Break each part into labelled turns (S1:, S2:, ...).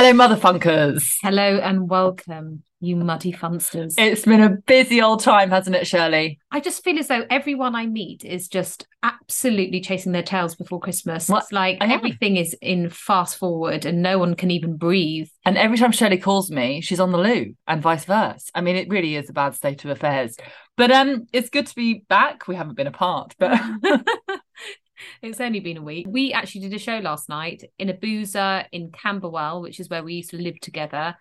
S1: Hello, motherfunkers.
S2: Hello and welcome, you muddy funsters.
S1: It's been a busy old time, hasn't it, Shirley?
S2: I just feel as though everyone I meet is just absolutely chasing their tails before Christmas.
S1: Well,
S2: it's like everything is in fast forward and no one can even breathe.
S1: And every time Shirley calls me, she's on the loo, and vice versa. I mean, it really is a bad state of affairs. But um, it's good to be back. We haven't been apart, but
S2: It's only been a week. We actually did a show last night in a boozer in Camberwell, which is where we used to live together,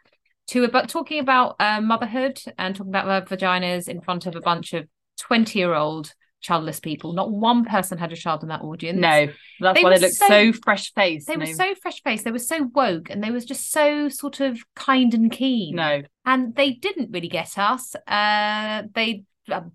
S2: to about talking about uh, motherhood and talking about vaginas in front of a bunch of 20 year old childless people. Not one person had a child in that audience.
S1: no, that's
S2: They
S1: why they look
S2: so-
S1: so, fresh faced.
S2: They were so fresh faced, they were so woke, and they was just so sort of kind and keen.
S1: no.
S2: And they didn't really get us. Uh, they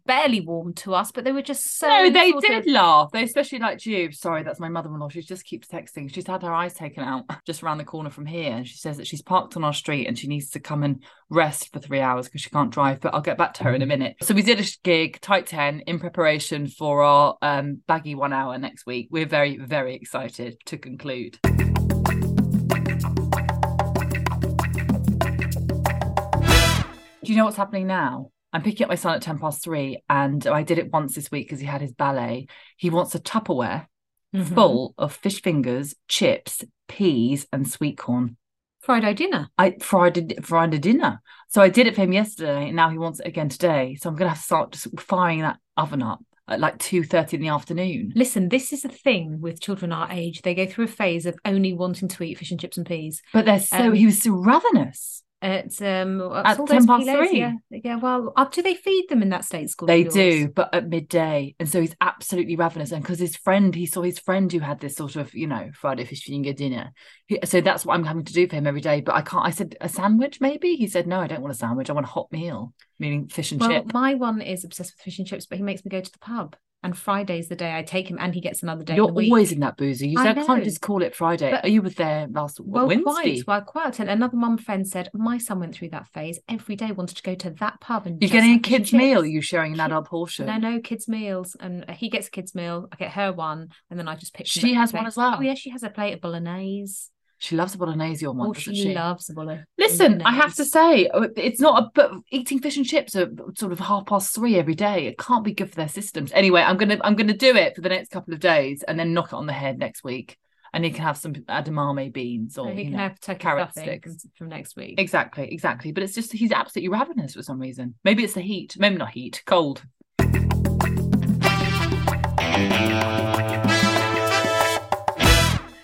S2: barely warm to us, but they were just so.
S1: No, they did
S2: of-
S1: laugh. They especially like you. Sorry, that's my mother-in-law. She just keeps texting. She's had her eyes taken out just around the corner from here, and she says that she's parked on our street and she needs to come and rest for three hours because she can't drive. But I'll get back to her in a minute. So we did a gig, Tight Ten, in preparation for our um, baggy one hour next week. We're very, very excited to conclude. Do you know what's happening now? I'm picking up my son at 10 past three, and I did it once this week because he had his ballet. He wants a Tupperware
S2: Mhm.
S1: full of fish fingers, chips, peas, and sweet corn.
S2: Friday dinner.
S1: I fried fried a dinner. So I did it for him yesterday, and now he wants it again today. So I'm gonna have to start just firing that oven up at like 2:30 in the afternoon.
S2: Listen, this is a thing with children our age. They go through a phase of only wanting to eat fish and chips and peas.
S1: But they're so
S2: Um,
S1: he was so ravenous.
S2: It's um
S1: At 10 past
S2: kilos,
S1: three.
S2: Yeah, yeah. Well, up do they feed them in that state school?
S1: They do, but at midday. And so he's absolutely ravenous. And because his friend, he saw his friend who had this sort of, you know, Friday fish finger dinner. He, so that's what I'm having to do for him every day. But I can't, I said, a sandwich maybe? He said, no, I don't want a sandwich. I want a hot meal, meaning fish and chips.
S2: Well,
S1: chip.
S2: my one is obsessed with fish and chips, but he makes me go to the pub. And Friday's the day I take him, and he gets another day.
S1: You're
S2: in the week.
S1: always in that boozer. You
S2: I
S1: can't just call it Friday.
S2: But-
S1: Are you with there last
S2: well,
S1: Wednesday?
S2: quite, well, quite. And another mum friend said my son went through that phase. Every day wanted to go to that pub and
S1: You're getting a
S2: have fish and
S1: kid's meal.
S2: chips.
S1: You sharing an
S2: Kid-
S1: adult portion.
S2: No, no, kids' meals, and uh, he gets a kids' meal. I get her one, and then I just pick.
S1: She has one as well?
S2: Oh yeah, she has a plate of bolognese.
S1: She loves a bolognese or one,
S2: Oh,
S1: doesn't
S2: she,
S1: she?
S2: loves the bolo-
S1: Listen, I have to say, uh, it's not a but eating fish and chips at sort of half past three every day. It can't be good for their systems. Anyway, I'm gonna I'm gonna do it for the next couple of days and then knock it on the head next week. And he can have some edamame beans or
S2: he can
S1: know,
S2: have
S1: carrot sticks.
S2: from next week.
S1: Exactly, exactly. But it's just he's absolutely ravenous for some reason. Maybe it's the heat. Maybe not heat, cold.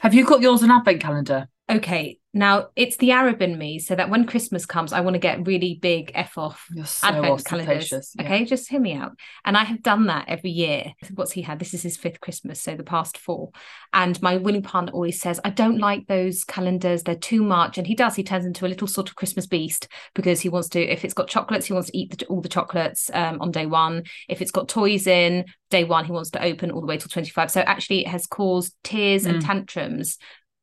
S1: Have you got yours an advent calendar?
S2: Okay, now it's the Arab in me, so that when Christmas comes, I want to get really big f off
S1: so
S2: advent calendars.
S1: yeah.
S2: Okay, just hear me out. And I have done that every year. What's he had? This is his fifth Christmas, so the past four. And my willing partner always says, I don't like those calendars, they're too much. And he does, he turns into a little sort of Christmas beast because he wants to, if it's got chocolates, he wants to eat the, all the chocolates um, on day one. If it's got toys in, day one, he wants to open all the way till 25. So actually, it has caused tears and
S1: Mm.
S2: tantrums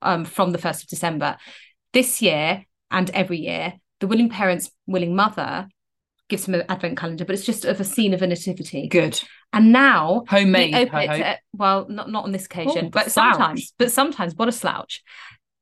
S2: um, from the 1st of December. This year and every year, the willing parent's willing mother gives him an advent calendar, but it's just of a scene of a nativity.
S1: Good.
S2: And now
S1: Homemade.
S2: he open
S1: I
S2: it
S1: hope.
S2: to, well, not not on this occasion,
S1: Oh,
S2: but sometimes, but sometimes, what a slouch.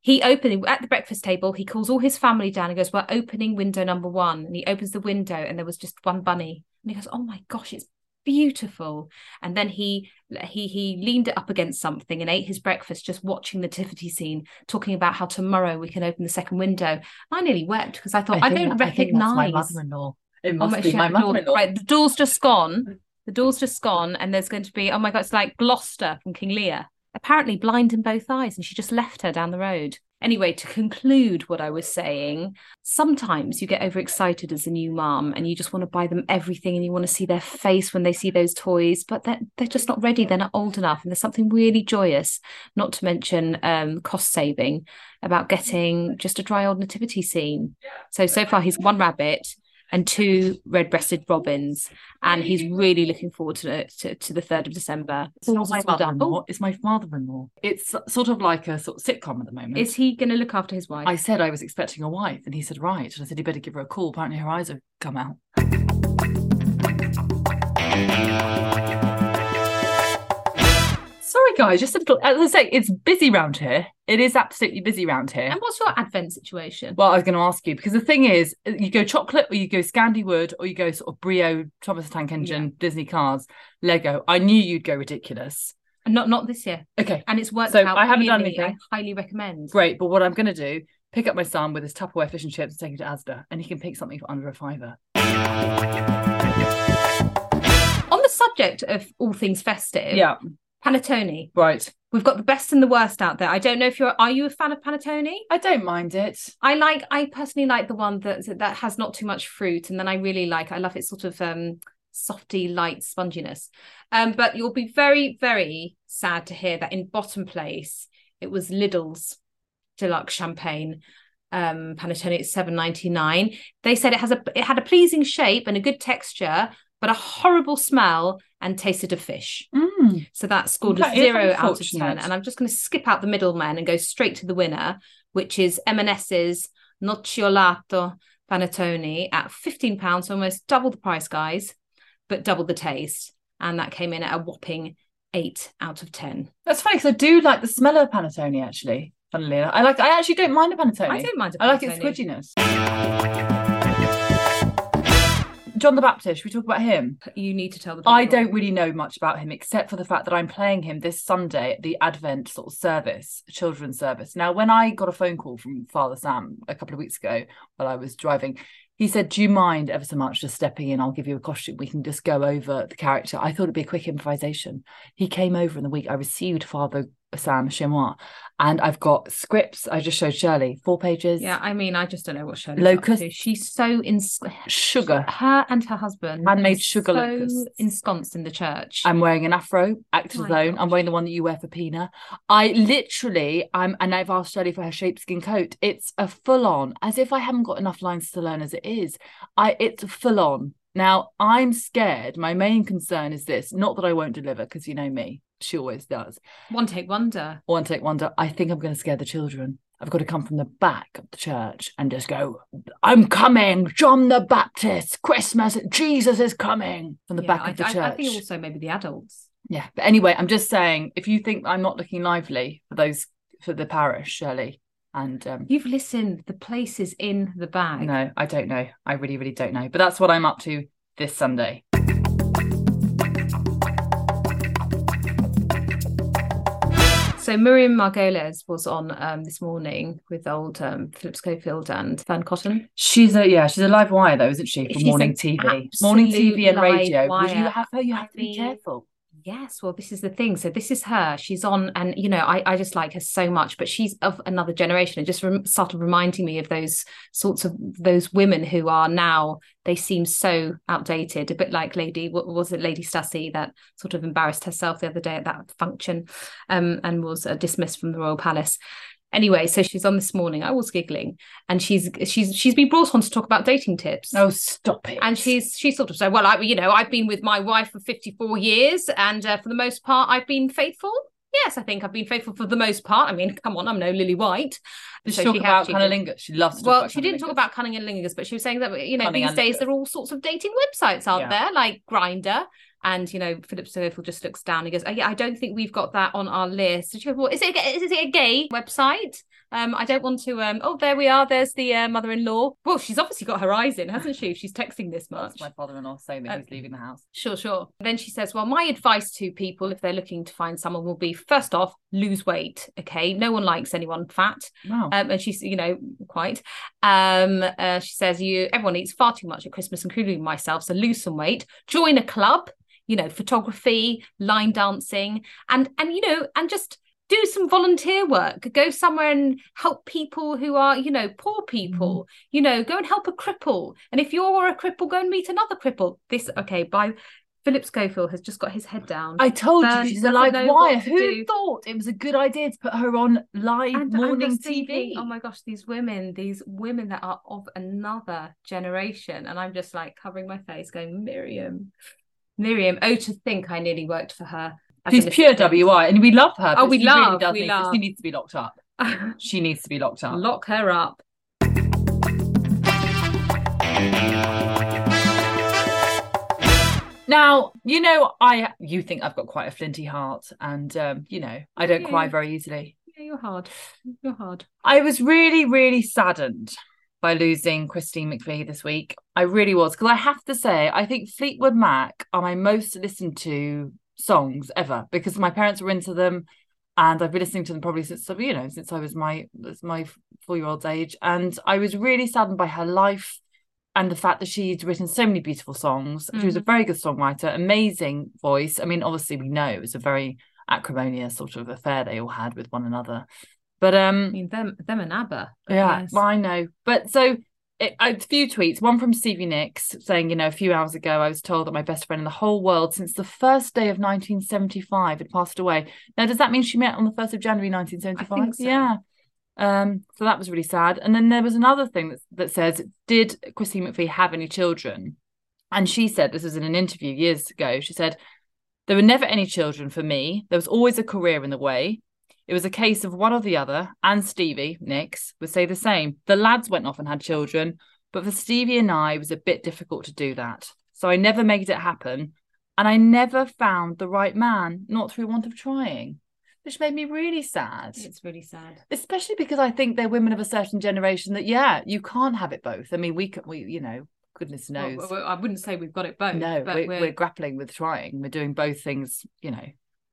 S2: He opened at the breakfast table, he calls all his family down and goes, We're opening window number one. And he opens the window and there was just one bunny. And he goes, Oh my gosh, it's beautiful. And then he he he leaned it up against something and ate his breakfast just watching the nativity scene, talking about how tomorrow we can open the second window. I nearly wept because I thought I,
S1: think
S2: don't
S1: that- I my mother-in-law. It
S2: Oh
S1: must
S2: my
S1: be my
S2: the door-
S1: mother-in-law.
S2: Right, the door's just gone. The door's just gone, and there's going to be, oh my God, it's like Gloucester from King Lear. Apparently blind in both eyes, and she just left her down the road. Anyway, to conclude what I was saying, sometimes you get overexcited as a new mom and you just want to buy them everything and you want to see their face when they see those toys, but they're, they're just not ready. They're not old enough. And there's something really joyous, not to mention um, cost saving, about getting just a dry old nativity scene. So, so far, he's one rabbit and two red-breasted robins, and he's really looking forward to to, to the third of December.
S1: It's not my mother-in-law. Oh. It's my father-in-law. It's sort of like a sort of sitcom at the moment.
S2: Is he going to look after his wife?
S1: I said I was expecting a wife, and he said right. And I said you better give her a call. Apparently her eyes have come out. Guys, just a little, as I say, it's busy round here. It is absolutely busy round here.
S2: And what's your Advent situation?
S1: Well, I was going to ask you because the thing is, you go chocolate or you go Scandi Wood or you go sort of Brio, Thomas the Tank Engine, Disney cars, Lego. I knew you'd go ridiculous.
S2: Not not this year.
S1: Okay,
S2: And it's worked
S1: So
S2: out.
S1: I haven't done anything.
S2: I highly recommend.
S1: great. But what I'm going to do, pick up my son with his Tupperware fish and chips and take him to Asda, and he can pick something for under a fiver.
S2: On the subject of all things festive,
S1: Yeah,
S2: Panettone.
S1: right.
S2: We've got the best and the worst out there. I don't know if you're are you a fan of panettone?
S1: I don't mind it.
S2: I like I personally like the one that that has not too much fruit and then I really like I love its sort of um softy light sponginess. Um but you'll be very very sad to hear that in bottom place it was Lidl's deluxe champagne um panettone at 7.99. They said it has a it had a pleasing shape and a good texture but a horrible smell and tasted of fish.
S1: Mm.
S2: So that scored a zero out of ten. And I'm just going to skip out the middleman and go straight to the winner, which is M&S's Nocciolato Panettone at fifteen pounds, almost double the price, guys, but double the taste. And that came in at a whopping eight out of ten.
S1: That's funny because I do like the smell of panettone. Actually, funnily enough, I like. I actually don't mind a panettone.
S2: I don't mind.
S1: I like its
S2: panettone.
S1: squidginess. John the Baptist. Should we talk about him?
S2: You need to tell the.
S1: I don't really know much about him except for the fact that I'm playing him this Sunday at the Advent sort of service, children's service. Now, when I got a phone call from Father Sam a couple of weeks ago while I was driving, he said, Do you mind ever so much just stepping in? I'll give you a costume. We can just go over the character. I thought it'd be a quick improvisation. He came over in the week. I received Father Sam moi, and I've got scripts. I just showed Shirley, four pages.
S2: Yeah, I mean, I just don't know what Shirley's
S1: Locust.
S2: She's so in
S1: Sugar.
S2: her and her husband
S1: Handmade sugar
S2: so
S1: locusts.
S2: ensconced in the church.
S1: I'm wearing an afro, actor's
S2: My
S1: own. I'm wearing the one that you wear for Pina. I literally, I'm, and I've asked Shirley for her sheepskin coat. It's a full on, as if I haven't got enough lines to learn as it is. I, it's full on. Now I'm scared. My main concern is this: not that I won't deliver, because you know me, she always does.
S2: One take wonder.
S1: One take wonder. I think I'm going to scare the children. I've got to come from the back of the church and just go, I'm coming, John the Baptist, Christmas, Jesus is coming from the
S2: Yeah,
S1: back
S2: I,
S1: of the
S2: I-
S1: church.
S2: I think also maybe the adults.
S1: Yeah. But anyway, I'm just saying, if you think I'm not looking lively for those for the parish, Shirley, and um,
S2: You've listened. The place is in the bag.
S1: no, I don't know. I really, really don't know. But that's what I'm up to this Sunday.
S2: So Miriam Margolyes was on um, this morning with old um, Phillip Schofield and Van Cotton.
S1: She's a yeah, she's a live wire though, isn't she? For
S2: She's
S1: morning TV, morning TV and radio. Would you have her? You
S2: I
S1: have to be
S2: mean,
S1: careful.
S2: Yes, well, this is the thing. So this is her. She's on, and you know, I, I just like her so much. But she's of another generation. and just rem- started reminding me of those sorts of those women who are now. They seem so outdated. A bit like Lady, what was it, Lady Hussey, that sort of embarrassed herself the other day at that function, um, and was uh, dismissed from the royal palace. Anyway, so she's on this morning. I was giggling, and she's she's she's been brought on to talk about dating tips.
S1: Oh, stop it!
S2: And she's she sort of said, "Well, I you know I've been with my wife for fifty four years, and uh, for the most part I've been faithful. Yes, I think I've been faithful for the most part. I mean, come on, I'm no Lily White.
S1: Did
S2: So
S1: she talk
S2: she
S1: about cunnilingus. She loves
S2: Well,
S1: about
S2: she didn't talk about cunning and lingus, but she was saying that you know these days there are all sorts of dating websites, aren't
S1: Yeah.
S2: there? Like Grindr. And you know, Phillip Schofield just looks down and goes, oh, "Yeah, I don't think we've got that on our list." And she goes, "Well, is it is it a gay website?" Um, I don't want to. Um, oh, there we are. There's the uh, mother-in-law. Well, she's obviously got her eyes in, hasn't she? If she's texting this much.
S1: That's my father-in-law saying that
S2: Uh,
S1: he's leaving the house.
S2: Sure, sure. Then she says, Well, my advice to people if they're looking to find someone will be first off, lose weight. Okay. No one likes anyone fat.
S1: Wow.
S2: Um, and she's, you know, quite. Um, uh, she says, You everyone eats far too much at Christmas, including myself. So lose some weight. Join a club, you know, photography, line dancing, and and you know, and just do some volunteer work. Go somewhere and help people who are you know poor people mm-hmm. you know go and help a cripple. And if you're a cripple go and meet another cripple. This okay by philip schofield has just got his head down.
S1: I told you she's a live wire. Who
S2: do.
S1: thought it was a good idea to put her on live
S2: and
S1: morning TV?
S2: oh my gosh these women these women that are of another generation. And i'm just like covering my face going miriam miriam oh to think i nearly worked for her
S1: She's pure. WI, and we love her.
S2: Oh, we
S1: really
S2: love,
S1: does
S2: we love.
S1: She needs to be locked up. She needs to be locked up.
S2: lock her up
S1: Now, you know, I you think I've got quite a flinty heart, and um, you know, I don't cry very easily.
S2: Yeah, you're hard. You're hard.
S1: I was really, really saddened by losing Christine McVie this week. I really was because I have to say, I think Fleetwood Mac are my most listened to songs ever because my parents were into them, and I've been listening to them probably since you know since I was my my four year old's age, and I was really saddened by her life. And the fact that she'd written so many beautiful songs. She was a mm-hmm. very good songwriter, amazing voice. I mean, obviously, we know it was a very acrimonious sort of affair they all had with one another. But um
S2: I mean, them, them and ABBA.
S1: yeah,
S2: yes.
S1: well, I know. But so it, a few tweets, one from Stevie Nicks saying, you know, a few hours ago, I was told that my best friend in the whole world since the first day of 1975 had passed away. Now, does that mean she met on the 1st of January 1975?
S2: I think so.
S1: Yeah. Um, so that was really sad. And then there was another thing that, that says, did Christine McVie have any children? And she said, this was in an interview years ago, she said, there were never any children for me. There was always a career in the way. It was a case of one or the other, and Stevie, Nicks, would say the same. The lads went off and had children, but for Stevie and I, it was a bit difficult to do that. So I never made it happen. And I never found the right man, not through want of trying, which made me really sad.
S2: It's really sad.
S1: Especially because I think they're women of a certain generation that, yeah, you can't have it both. I mean, we can, we, you know, goodness knows.
S2: well, I wouldn't say we've got it both.
S1: no,
S2: but
S1: we're,
S2: we're,
S1: we're grappling with trying. We're doing both things, you know.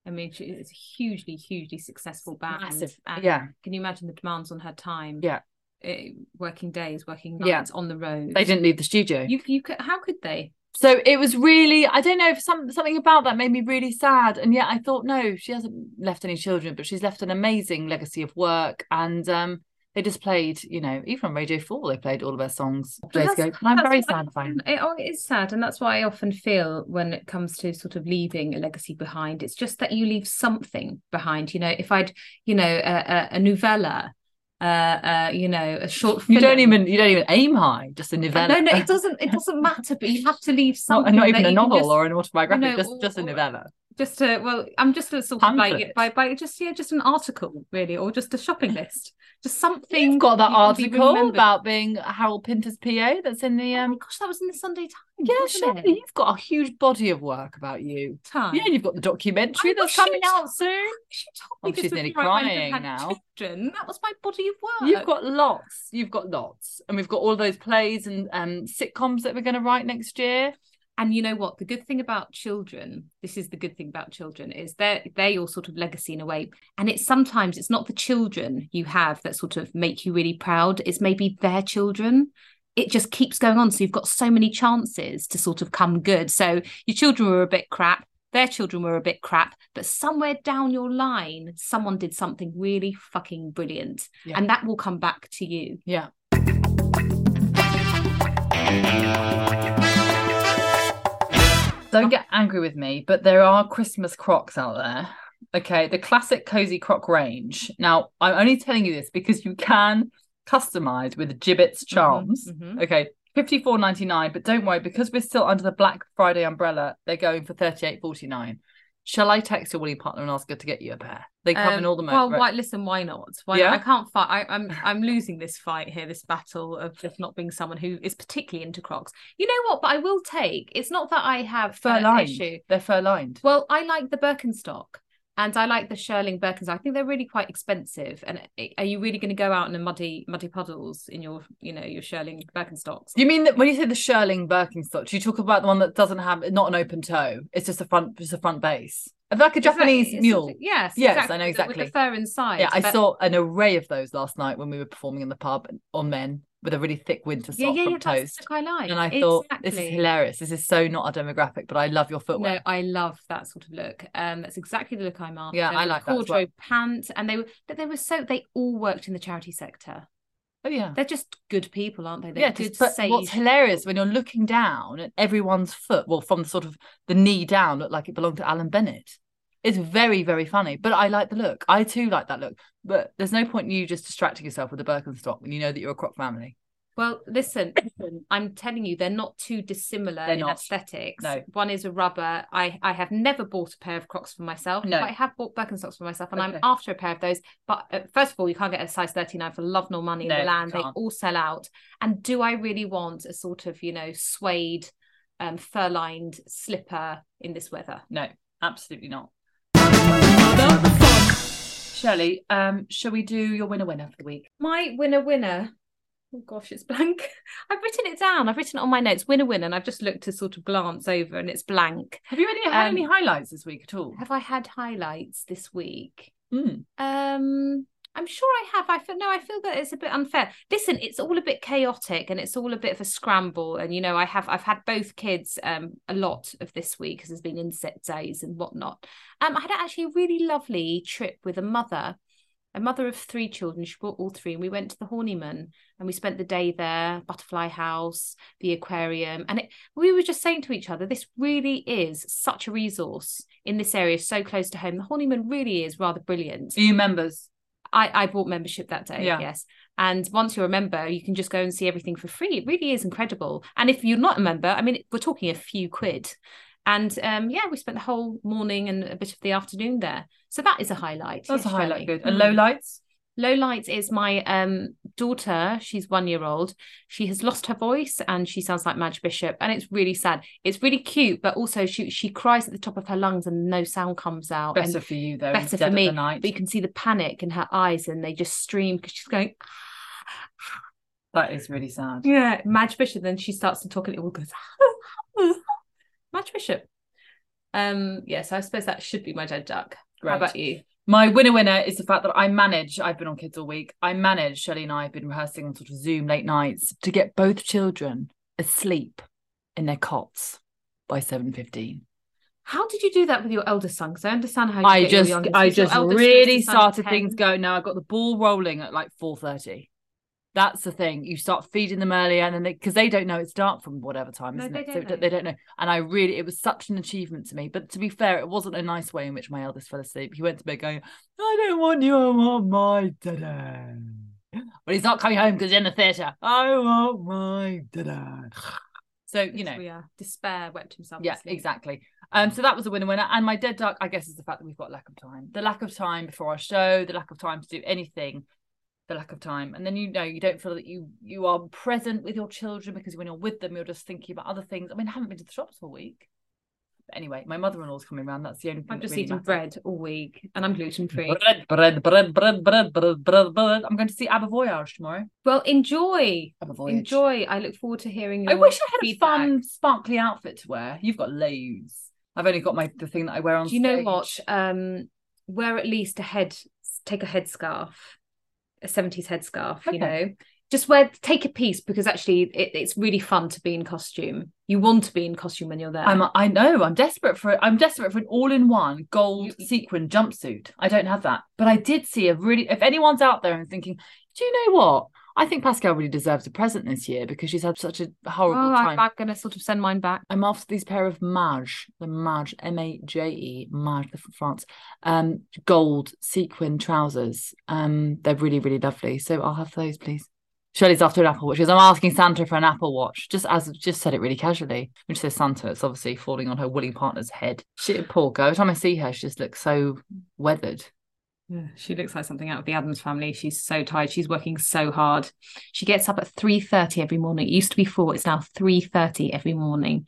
S2: I mean, she is a hugely, hugely successful band.
S1: Massive,
S2: and
S1: yeah.
S2: Can you imagine the demands on her time?
S1: Yeah.
S2: Eh, working days, working
S1: Yeah.
S2: nights on the road.
S1: They didn't leave the studio.
S2: You, you could. How could they?
S1: so it was really i don't know if some, something about that made me really sad and yet i thought no she hasn't left any children but she's left an amazing legacy of work and um they just played you know even on radio 4 they played all of their songs days ago and i'm very sad by it.
S2: It, oh, it is sad, and that's what I often feel when it comes to sort of leaving a legacy behind. It's just that you leave something behind. You know, if I'd, you know, a, a, a novella, uh, uh, you know, a short film.
S1: you don't even you don't even aim high just a novella
S2: No, no, it doesn't. It doesn't matter. But you have to leave something.
S1: not even a novel
S2: just-
S1: or an autobiographic
S2: know,
S1: just
S2: or-
S1: just a novella
S2: just to well i'm just a sort of like by by just yeah just an article really or just a shopping list just something
S1: you've got that
S2: you
S1: article about being harold pinter's pa that's in the
S2: oh
S1: um
S2: gosh that was in the sunday times
S1: yeah
S2: wasn't it?
S1: you've got a huge body of work about you
S2: Time.
S1: yeah you've got the documentary
S2: I
S1: that's
S2: wish
S1: coming out soon
S2: she told
S1: Oh,
S2: me this
S1: she's nearly
S2: before I went and
S1: crying
S2: had
S1: now.
S2: children. that was my body of work
S1: You've got lots. You've got lots. And we've got all those plays and um, sitcoms that we're going to write next year.
S2: And you know what? The good thing about children this is the good thing about children is they're they're your sort of legacy in a way. And it's sometimes it's not the children you have that sort of make you really proud. It's maybe their children. It just keeps going on. So you've got so many chances to sort of come good. So your children were a bit crap their children were a bit crap but somewhere down your line someone did something really fucking brilliant.
S1: Yeah.
S2: and that will come back to you.
S1: Yeah. Don't get angry with me, but there are Christmas crocs out there. Okay, the classic cozy croc range. Now, I'm only telling you this because you can customize with Jibbitz charms.
S2: mhm.
S1: Okay, fifty four ninety nine. But don't worry, because we're still under the Black Friday umbrella, they're going for thirty eight forty nine. Shall I text your woolly partner and ask her to get you a pair? They come in
S2: Um,
S1: all the
S2: well, why, listen, why not? Why
S1: Yeah?
S2: I can't fight. I, I'm I'm losing this fight here, this battle of just not being someone who is particularly into Crocs. You know what? But I will take. It's not that I have
S1: fur lined.
S2: issue.
S1: They're fur lined.
S2: Well, I like the Birkenstock. And I like the Shearling Birkenstock. I think they're really quite expensive. And are you really going to go out in the muddy, muddy puddles in your, you know, your Shearling Birkenstocks?
S1: You mean that when you say the Shearling Birkenstock, do you talk about the one that doesn't have not an open toe? It's just a front, just a front base, like a Japanese mule.
S2: Yes,
S1: Yes,
S2: exactly,
S1: I know
S2: the- With
S1: exactly.
S2: the fur inside.
S1: Yeah, I saw an array of those last night when we were performing in the pub on men with a really thick winter sock
S2: Yeah, yeah,
S1: from
S2: yeah. That's
S1: toast.
S2: the I like.
S1: And I thought this is hilarious. This is so not our demographic, but I love your footwear.
S2: No, I love that sort of look. Um, that's exactly the look I'm after.
S1: Yeah, I like that as
S2: corduroy pants, and they were, but they were so they all worked in the charity sector.
S1: oh yeah.
S2: They're just good people, aren't they? They're
S1: yeah,
S2: good,
S1: but what's hilarious when you're looking down at everyone's foot, well, from sort of the knee down, looked like it belonged to Alan Bennett. It's very, very funny. But I like the look. I too like that look. But there's no point in you just distracting yourself with a Birkenstock when you know that you're a Croc family.
S2: Well, listen, listen, I'm telling you, they're not too dissimilar
S1: They're
S2: in
S1: not.
S2: aesthetics.
S1: No.
S2: One is a rubber. I I have never bought a pair of Crocs for myself.
S1: No.
S2: but I have bought Birkenstocks for myself, and
S1: Okay.
S2: I'm after a pair of those. But uh, first of all, you can't get a size 39 for love nor money
S1: No,
S2: in the land. They all sell out. And do I really want a sort of, you know, suede um, fur lined slipper in this weather.
S1: No, absolutely not. Shelley, um, shall we do your winner winner for the week?
S2: My winner winner. Oh gosh, it's blank. I've written it down. I've written it on my notes. Winner winner, and I've just looked to sort of glance over, and it's blank.
S1: Have you any had
S2: Um,
S1: any highlights this week at all?
S2: Have I had highlights this week?
S1: Mm.
S2: Um, I'm sure I have. I feel no, I feel that it's a bit unfair. Listen, it's all a bit chaotic and it's all a bit of a scramble. And you know, I have I've had both kids um a lot of this week because there's been inset days and whatnot. Um, I had actually a really lovely trip with a mother, a mother of three children. She brought all three, and we went to the Horniman and we spent the day there, Butterfly House, the aquarium, and it, we were just saying to each other, this really is such a resource in this area, so close to home. The Horniman really is rather brilliant.
S1: You members?
S2: I, I bought membership that day,
S1: Yeah.
S2: yes. And once you're a member, you can just go and see everything for free. It really is incredible. And if you're not a member, I mean, we're talking a few quid. And um, yeah, we spent the whole morning and a bit of the afternoon there. So that is a highlight.
S1: That's
S2: yes,
S1: a highlight.
S2: Shelley.
S1: Good. And
S2: Mm.
S1: low lights?
S2: Low lights is my um daughter. She's one year old. She has lost her voice and she sounds like Madge Bishop, and it's really sad. It's really cute, but also she she cries at the top of her lungs and no sound comes out.
S1: Better
S2: and
S1: for you though.
S2: better for me.
S1: Night.
S2: But you can see the panic in her eyes, and they just stream because she's going.
S1: That is really sad.
S2: Yeah, Madge Bishop. Then she starts to talk, and it all goes. Madge Bishop. Um. Yeah. So I suppose that should be my dead duck.
S1: Great.
S2: How about you?
S1: My winner winner is the fact that I manage, I've been on kids all week. I manage, Shelley and I have been rehearsing on sort of Zoom late nights to get both children asleep in their cots by 7.15.
S2: How did you do that with your eldest son? Because I understand how you
S1: I just. I just really started
S2: start at
S1: things going. Now I've got the ball rolling at like 4.30. That's the thing. You start feeding them earlier, and then because they, don't know it's dark from whatever time,
S2: No,
S1: isn't
S2: they
S1: it?
S2: don't
S1: so
S2: know.
S1: they don't know. And I really, it was such an achievement to me. But to be fair, it wasn't a nice way in which my eldest fell asleep. He went to bed going, "I don't want you, I want my dada." But he's not coming home because he's in the theatre. I want my dada. So you know,
S2: yeah, despair wept himself.
S1: yeah,
S2: to sleep.
S1: exactly. Um, so that was a winner winner. And my dead duck, I guess, is the fact that we've got lack of time. The lack of time before our show, the lack of time to do anything, the lack of time. And then you know you don't feel that you you are present with your children because when you're with them, you're just thinking about other things. I mean, I haven't been to the shops all week. But anyway, my mother-in-law's coming around. That's the only thing.
S2: I've just
S1: really
S2: eaten
S1: matters.
S2: bread all week, and I'm gluten free.
S1: Bread, bread, bread, bread, bread, bread, bread, bread. I'm going to see Abba Voyage tomorrow.
S2: Well, enjoy,
S1: Abba Voyage.
S2: enjoy. I look forward to hearing.
S1: You.
S2: I
S1: wish I had
S2: feedback.
S1: a fun, sparkly outfit to wear. You've got loads. I've only got my the thing that I wear on.
S2: Do you know what? Um, wear at least a head. Take a headscarf, a seventies headscarf.
S1: Okay.
S2: You know, just wear. Take a piece because actually, it, it's really fun to be in costume. You want to be in costume when you're there.
S1: I'm I know I'm desperate for I'm desperate for an all-in-one gold
S2: You-
S1: sequin jumpsuit. I don't have that, but I did see a really. If anyone's out there and thinking, do you know what? I think Pascal really deserves a present this year because she's had such a horrible
S2: oh,
S1: time.
S2: I, I'm going to sort of send mine back.
S1: I'm after these pair of Maje, the Maje, M A J E, Maje, the from France, um, gold sequin trousers. Um, they're really, really lovely. So I'll have those, please. Shirley's after an Apple Watch. She goes, I'm asking Santa for an Apple Watch. Just as just said it really casually. When she says Santa, it's obviously falling on her willing partner's head. She poor girl. Every time I see her, she just looks so weathered.
S2: Yeah, she looks like something out of the Addams family. She's so tired. She's working so hard. She gets up at three thirty every morning. It used to be four. It's now three thirty every morning.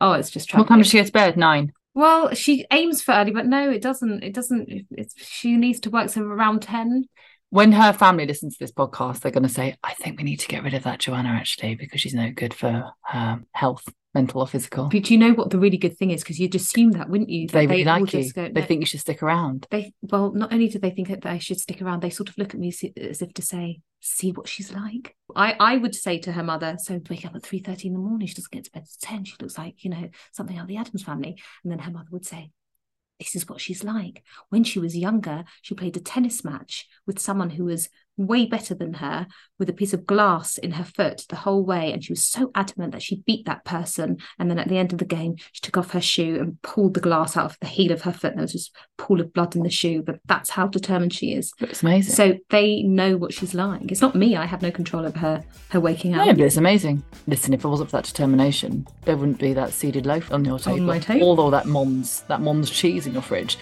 S2: Oh, it's just
S1: What time
S2: tragic.
S1: does she go to bed? Nine.
S2: Well, she aims for early, but no, it doesn't. It doesn't. It's she needs to work so around ten.
S1: When her family listens to this podcast, they're going to say, I think we need to get rid of that Joanna actually because she's no good for her health, mental or physical.
S2: But do you know what the really good thing is? Because you'd assume that, wouldn't you? that
S1: They really
S2: all
S1: like you.
S2: go-
S1: They
S2: no,
S1: think you should stick around.
S2: they. Well, not only do they think that I should stick around, they sort of look at me as if to say, "See what she's like." I I would say to her mother, "So wake up at three thirty in the morning. She doesn't get to bed at ten. She looks like you know something out of the Addams family." And then her mother would say. This is what she's like. When she was younger, she played a tennis match with someone who was way better than her with a piece of glass in her foot the whole way. And she was so adamant that she beat that person. And then at the end of the game, she took off her shoe and pulled the glass out of the heel of her foot. And there was just a pool of blood in the shoe. But that's how determined she is.
S1: It's amazing.
S2: So they know what she's like. It's not me. I have no control over her her waking up.
S1: no, but it's amazing. Listen, if it wasn't for that determination, there wouldn't be that seeded loaf on your table.
S2: my table.
S1: Or that Mons, that Mons cheese in your fridge.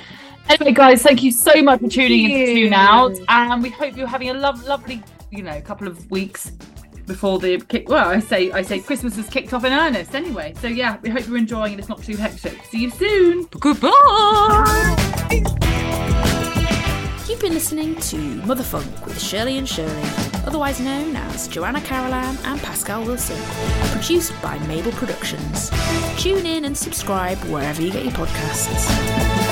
S1: Anyway, guys, thank you so much for tuning in to. Tune Out. And we hope you're having a lov- lovely, you know, couple of weeks. before the kick. Well, I say I say Christmas has kicked off in earnest anyway. So yeah, we hope you're enjoying and it's not too hectic. See you soon.
S2: Goodbye.
S3: You've been listening to Motherfunk with Shirley and Shirley, otherwise known as Joanna Carolan and Pascal Wilson, produced by Mabel Productions. Tune in and subscribe wherever you get your podcasts.